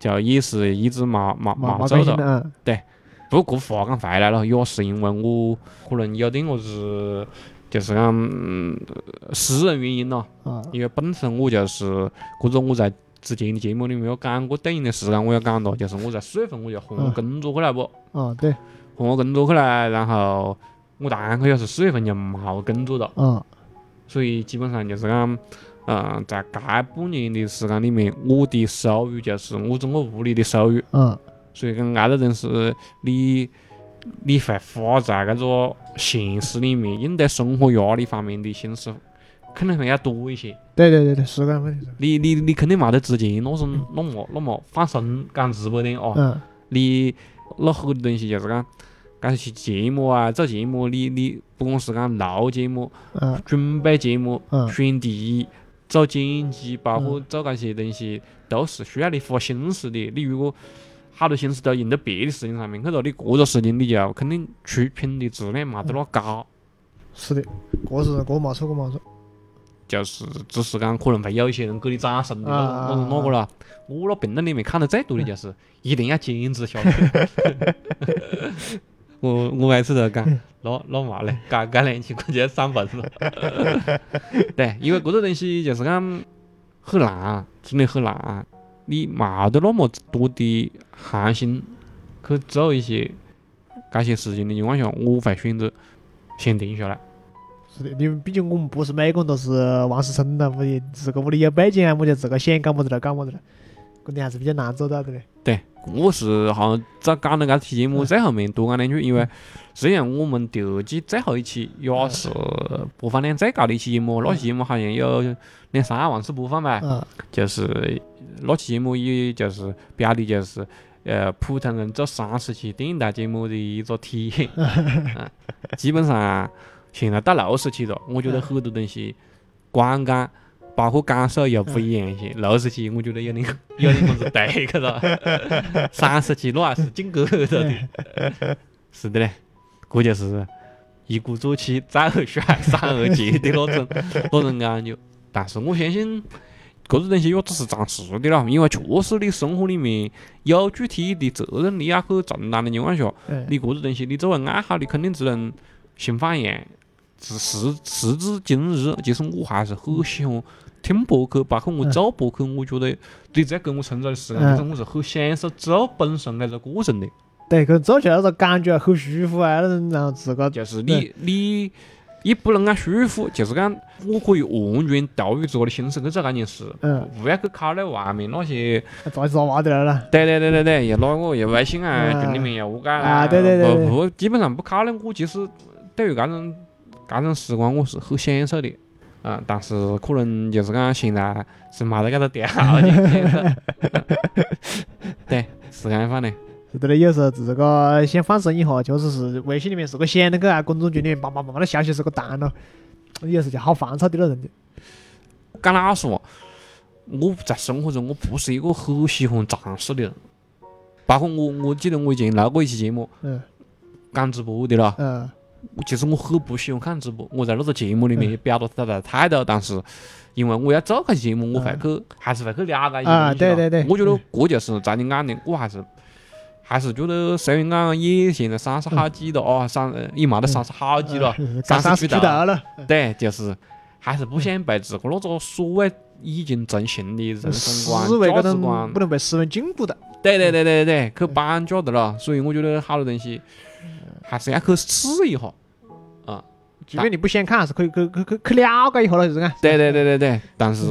就也是一直冇冇冇做到。对，不过话讲回来了，也是因为我可能有点我是。就是讲私人原因咯，因为本身我就是，或者我在之前的节目里面有讲过，对应的时间我也讲到，就是我在四月份我就换个工作去了不？啊，对，换个工作去了，然后我大概可以是四月份就没工作了。嗯，所以基本上就是讲，嗯，在该半年的时间里面，我的收入就是我整个屋里的收入。嗯，所以讲挨个人是你。你会花在搿个现实里面应对生活压力方面的心思，肯定会要多一些。对对对对，是搿问题。你你你肯定冇得之前那种那么那么放松，讲直白点哦。嗯。你那很多东西就是讲，搿些节目啊，做节目，你你不管是讲录节目、准备节目、选题、做剪辑，包括做搿些东西，都是需要你花心思的。你如果好多心思都用到别的事情上面去了，你这个事情你就肯定出品的质量没得那高。是的，这是这没错，这没错。就是只是讲可能会有一些人给你掌声的，那是哪个了？我那评论里面看的最多的就是一定要坚持下去。我我每次都讲，那那嘛嘞，干干两千块钱要上坟了。对，因为这个东西就是讲很难，真的很难。你冇得那么多的寒心去做一些这些事情的情况下，我会选择先停下来。是的，因为毕竟我们不是每个人都是王思聪的，我的自个屋里有背景啊，我就自个想干么子就干么子了。肯定还是比较难做到的嘞。对，我是好像在讲的搿期节目最后面多讲两句，因为虽然我们第二季最后一期也是播放量最高的一期节目，那期节目好像有两三万次播放吧，就是那期节目，也就是标题就是呃普通人做三十期电台节目的一个体验，基本上现在到六十期了，我觉得很多东西观感。包括感受又不一样些，六十几我觉得有点 有点么子对去了，三十几那还是进格着的。是的嘞，这就是一鼓作气再而衰，三而竭的那种那种感觉。但是我相信，这种东西也只是暂时的了，因为确实你生活里面有具体的责任，你要去承担的情况下，你这个东西你作为爱好，你肯定只能先放养。至时时至今日，其实我还是很喜欢。听博客，包括我做博客，我觉得你在给我成长的时间中，我是很享受做本身那个过程的。对，可做起来那个感觉很舒服啊，那种然后自个就是你你也不能讲舒服，就是讲我可以完全投入自个的心思去做这件事，嗯不要去考虑外面那些杂七杂八的了。对对对对对，又哪个又微信啊，群里面又恶搞啊，对对对，不不，基本上不考虑。我其实对于这种这种时光，我是很享受的。啊，但是可能就是讲现在是没得搿个条件，对，是这样放的。是的嘞，有时候自个想放松一下，确实是微信里面是个响那个啊，公众群里面叭叭叭的消息是个弹了，有时就好烦躁的那人的。讲老实话，我在生活中我不是一个很喜欢尝试的人，包括我，我记得我以前录过一期节目，嗯，讲直播的了，嗯。其实我很不喜欢看直播，我在那个节目里面也表达出来态度，但是因为我要做这节目，我会去，还是会去了解一些啊，对对对，我觉得这就是在你眼里，我还是还是觉得，虽然讲也现在三十好几了啊，三也没得三十好几了，三十出头了，对，就是还是不想被自个那个所谓已经成型的人生观、价值观，不能被时间禁锢的。对对对对对，去绑架的了，所以我觉得好多东西。还是要去试一下，啊，即便你不想看，还是可以去去去去了解一下了，就是讲。对对对对对，但是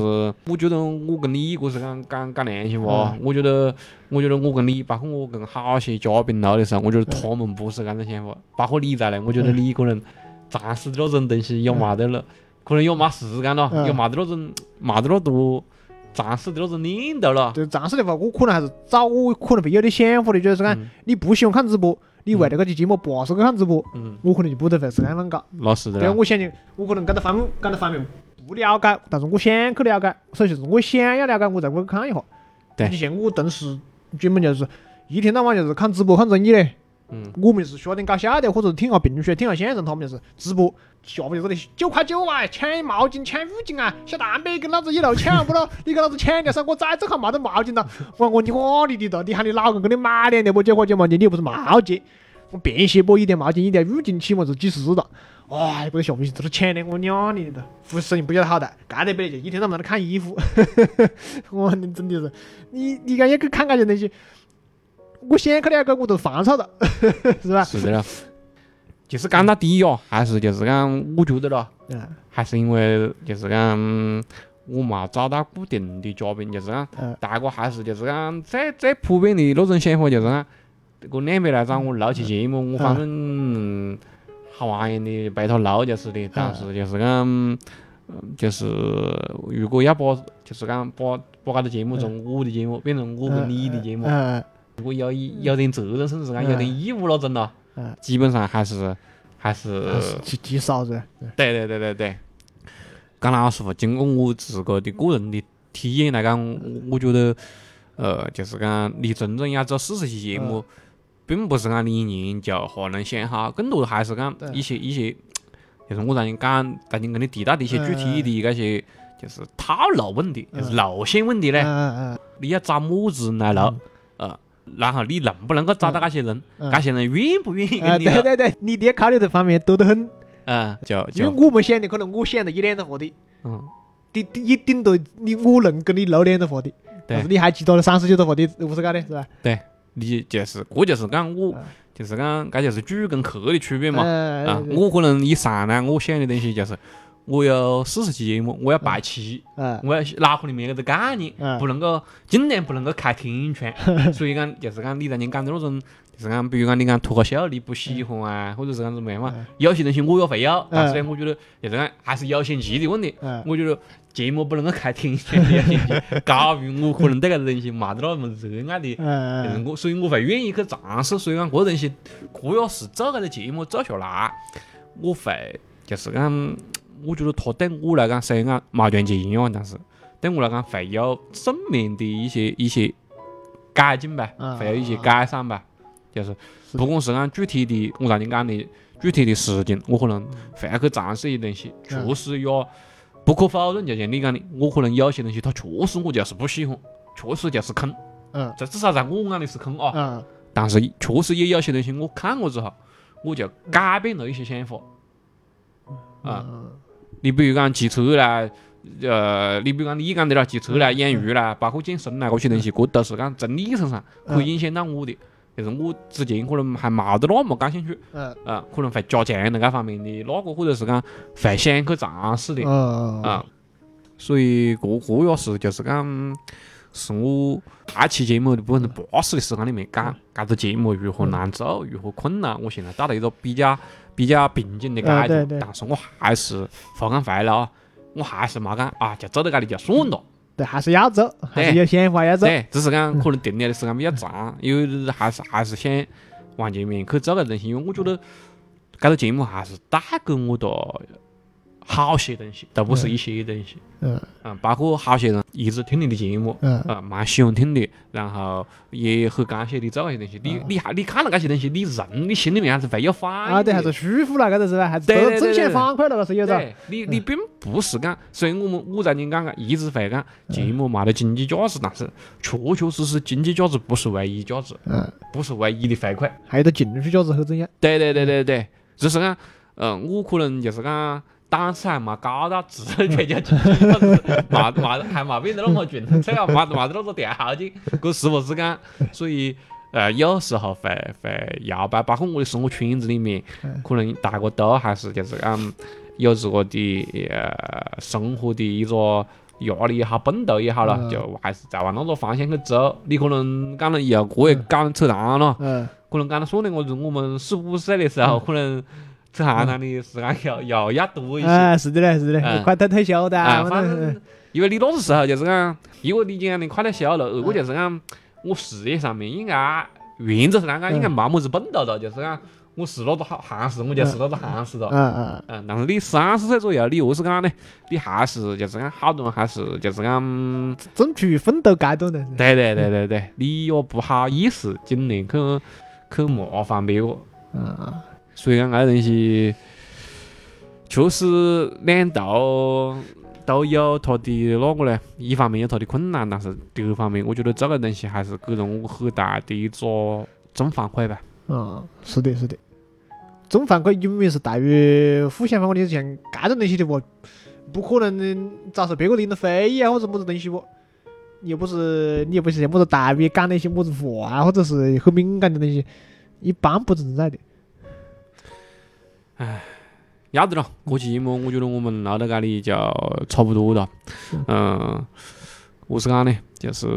我觉得我跟你个是讲讲讲良心话，我觉得我觉得我跟你，包括我跟好些嘉宾聊的时候，我觉得他们不是这种想法，包括你在内，我觉得你可能尝试的那种东西也没得了，可能也没时间了，也没得那种没得那多尝试的那种念头了。对，尝试的话，我可能还是早，我可能会有点想法的，就是讲你不喜欢看直播。你为了搿期节目拔是去看直播，我可能就不得会是这样搞。那是的。对，我想的，我可能搿个方面搿个方面不了解，但是我想去了解，所以就是我想要了解，我才过去看一下。对。你像我同时专门就是一天到晚就是看直播看综艺嘞。嗯。我们是学点搞笑的，或者听下评书、听下相声，他们就是直播。下面就这里九块九啊，抢毛巾、抢浴巾啊，小蛋妹跟老子一路抢不咯？你跟老子抢掉噻，我再这还没得毛巾了。我我你花你的哒，你喊你老公给你买两条不九块九毛巾，你又不是毛巾。我便携包一条毛巾，一条浴巾，起码是几十了。哎，这个小明星这是抢的，我娘你的，服饰不晓得好大，干得别的就一天到晚在看衣服。我你真的是，你你敢要去看那些东西？我想去了解，我都烦躁了，是吧？是的。了。就是讲到底哦，还是就是讲，我觉得咯，还是因为就是讲，我没找到固定的嘉宾，就是讲，大家还是就是讲，最最普遍的那种想法就是讲，这两边来找我录期节目，我反正好玩样的陪他录就是的，但是就是讲，就是如果要把就是讲把把搿个节目从我的节目变成我跟你的节目，如果有有点责任，甚至讲有点义务那种咯。基本上还是还是极极少子。对对对对对，讲老实话，经过我自个的个人的体验来讲，我觉得，呃，就是讲你真正要做四十期节目，并不是讲你一年就哈能想好，更多的还是讲一些一些，就是我让你讲，曾经跟你提到的一些具体的这些，就是套路问题，就是路线问题嘞。你要找么子人来录？呃。然后你能不能够找到那些人？那些人愿不愿意跟你？对对对，你爹考虑的方面多得很。嗯，就因为我们想的可能我想的一两个话的，嗯，顶顶顶多你我能跟你录两个话的，但是你还记到了三十九个话的，不是搞的，是吧？对，你就是，这就是讲我，就是讲，这就是主跟客的区别嘛。啊，我可能一上来我想的东西就是，我有四十期节目，我要排期，嗯我要脑壳里面有个概念，嗯不能够尽量不能够开听权。所以讲，就是讲你在你讲的那种，就是讲，比如讲你讲脱口秀你不喜欢啊，或者是讲怎么样嘛，有些东西我也会有，但是呢，我觉得就是讲还是优先级的问题。嗯我觉得节目不能够开天窗的优先级高于我可能对搿个东西没得那么热爱的。就是嗯我，所以我会愿意去尝试。所以讲，搿东西，这要是做搿个节目做下来，我会就是讲，我觉得它对我来讲虽然讲没赚钱哦，但是对我来讲会有正面的一些一些改进吧，嗯会有一些改善吧。就是不管是按具体的，我刚才讲的具体的事情，我可能会去尝试一些东西，嗯确实也不可否认，就像你讲的，我可能有些东西它确实我就是不喜欢，确实就是坑。嗯这至少在我眼里是坑啊。嗯但是确实也有些东西我看过之后，我就改变了一些想法。啊，嗯你比如讲骑车啦，呃，你比如讲你讲的啦，骑车啦、养鱼啦，包括健身啦，这些东西，这都是讲从你身上可以影响到我的。就是我之前可能还冇得那么感兴趣，嗯啊，可能会加强那个方面的那个，或者是讲会想去尝试的。嗯啊，所以这这也是就是讲，是我那期节目的百分之八十的时间里面讲，搿个节目如何难做，如何困难，我现在到了一个比较比较平静的阶段，但是我还是发讲回来啊，我还是没讲啊，就走到搿里就算了。对，还是要走，还是对有想法要走。对，只是讲可能停留的时间比较长，因为还是还是想往前面去做搿东西，因为我觉得搿个节目还是带给我的好些东西，都不是一些东西。嗯嗯，包括好些人一直听你的节目，嗯啊，蛮喜欢听的，然后也很感谢你做那些东西。你你还你看了那些东西，你人你心里面还是会有反应啊，对，还是舒服了，搿个是吧？还是正向反馈了，搿是有着。对你你并不是讲，虽然我们我在你讲个一直会讲节目没得经济价值，但是确确实实经济价值不是唯一价值，嗯，不是唯一的回馈。还有个情绪价值很重要。对对对对对，就是讲，嗯，我可能就是讲档次还没高到直接就经济价值，没没还没变得那么俊，最好没没得那个条件，搿是不是讲？所以。呃，有时候会会摇摆，包括我的生活圈子里面，可能大家都还是就是讲有这个的呃生活的一个压力也好，奋斗也好了，嗯就还是在往那个方向去走。你可能讲了以后，我也讲扯淡了。嗯可能讲到说的我是我们四五十岁的时候，可能这行当的时间要要要多一些。哎，是的嘞，是的嘞，嗯快点退休的啊，反正因为你那个时候就是讲，一个你讲的快点休了，二个就是讲我事业上面应该原则上讲应该没么子奔头了，就是讲我是那个好汉士，我就是那个汉士了。嗯嗯嗯，但是你三十岁左右，你何是讲呢？你还是就是讲好多人还是就是讲，正处于奋斗阶段的。对对对对对，你也不好意思今年去去麻烦别个。嗯所以讲搿东西，确实两头都有它的那个嘞，一方面有它的困难，但是第二方面，我觉得这个东西还是给了我很大的一个正反馈吧。嗯，是的，是的。正反馈永远是大于负向反馈，你像搿种东西的话，不可能遭受别个的人非议啊，或者么子东西不？你又不是你又不是像么子大 V 讲那些么子话啊，或者是很敏感的东西，一般不存在的。要得了，过期节目我觉得我们唠到这里就差不多了。嗯，我是讲呢，就是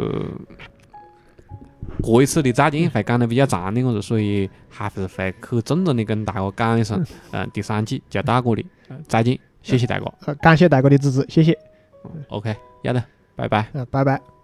这一次的再见会讲得比较长点个子，所以还是会去郑重的跟大家讲一声，嗯，第三季就到这里，呃再见，谢谢大家。呃，感谢大家的支持，谢谢。OK，要得，拜拜。呃，拜拜。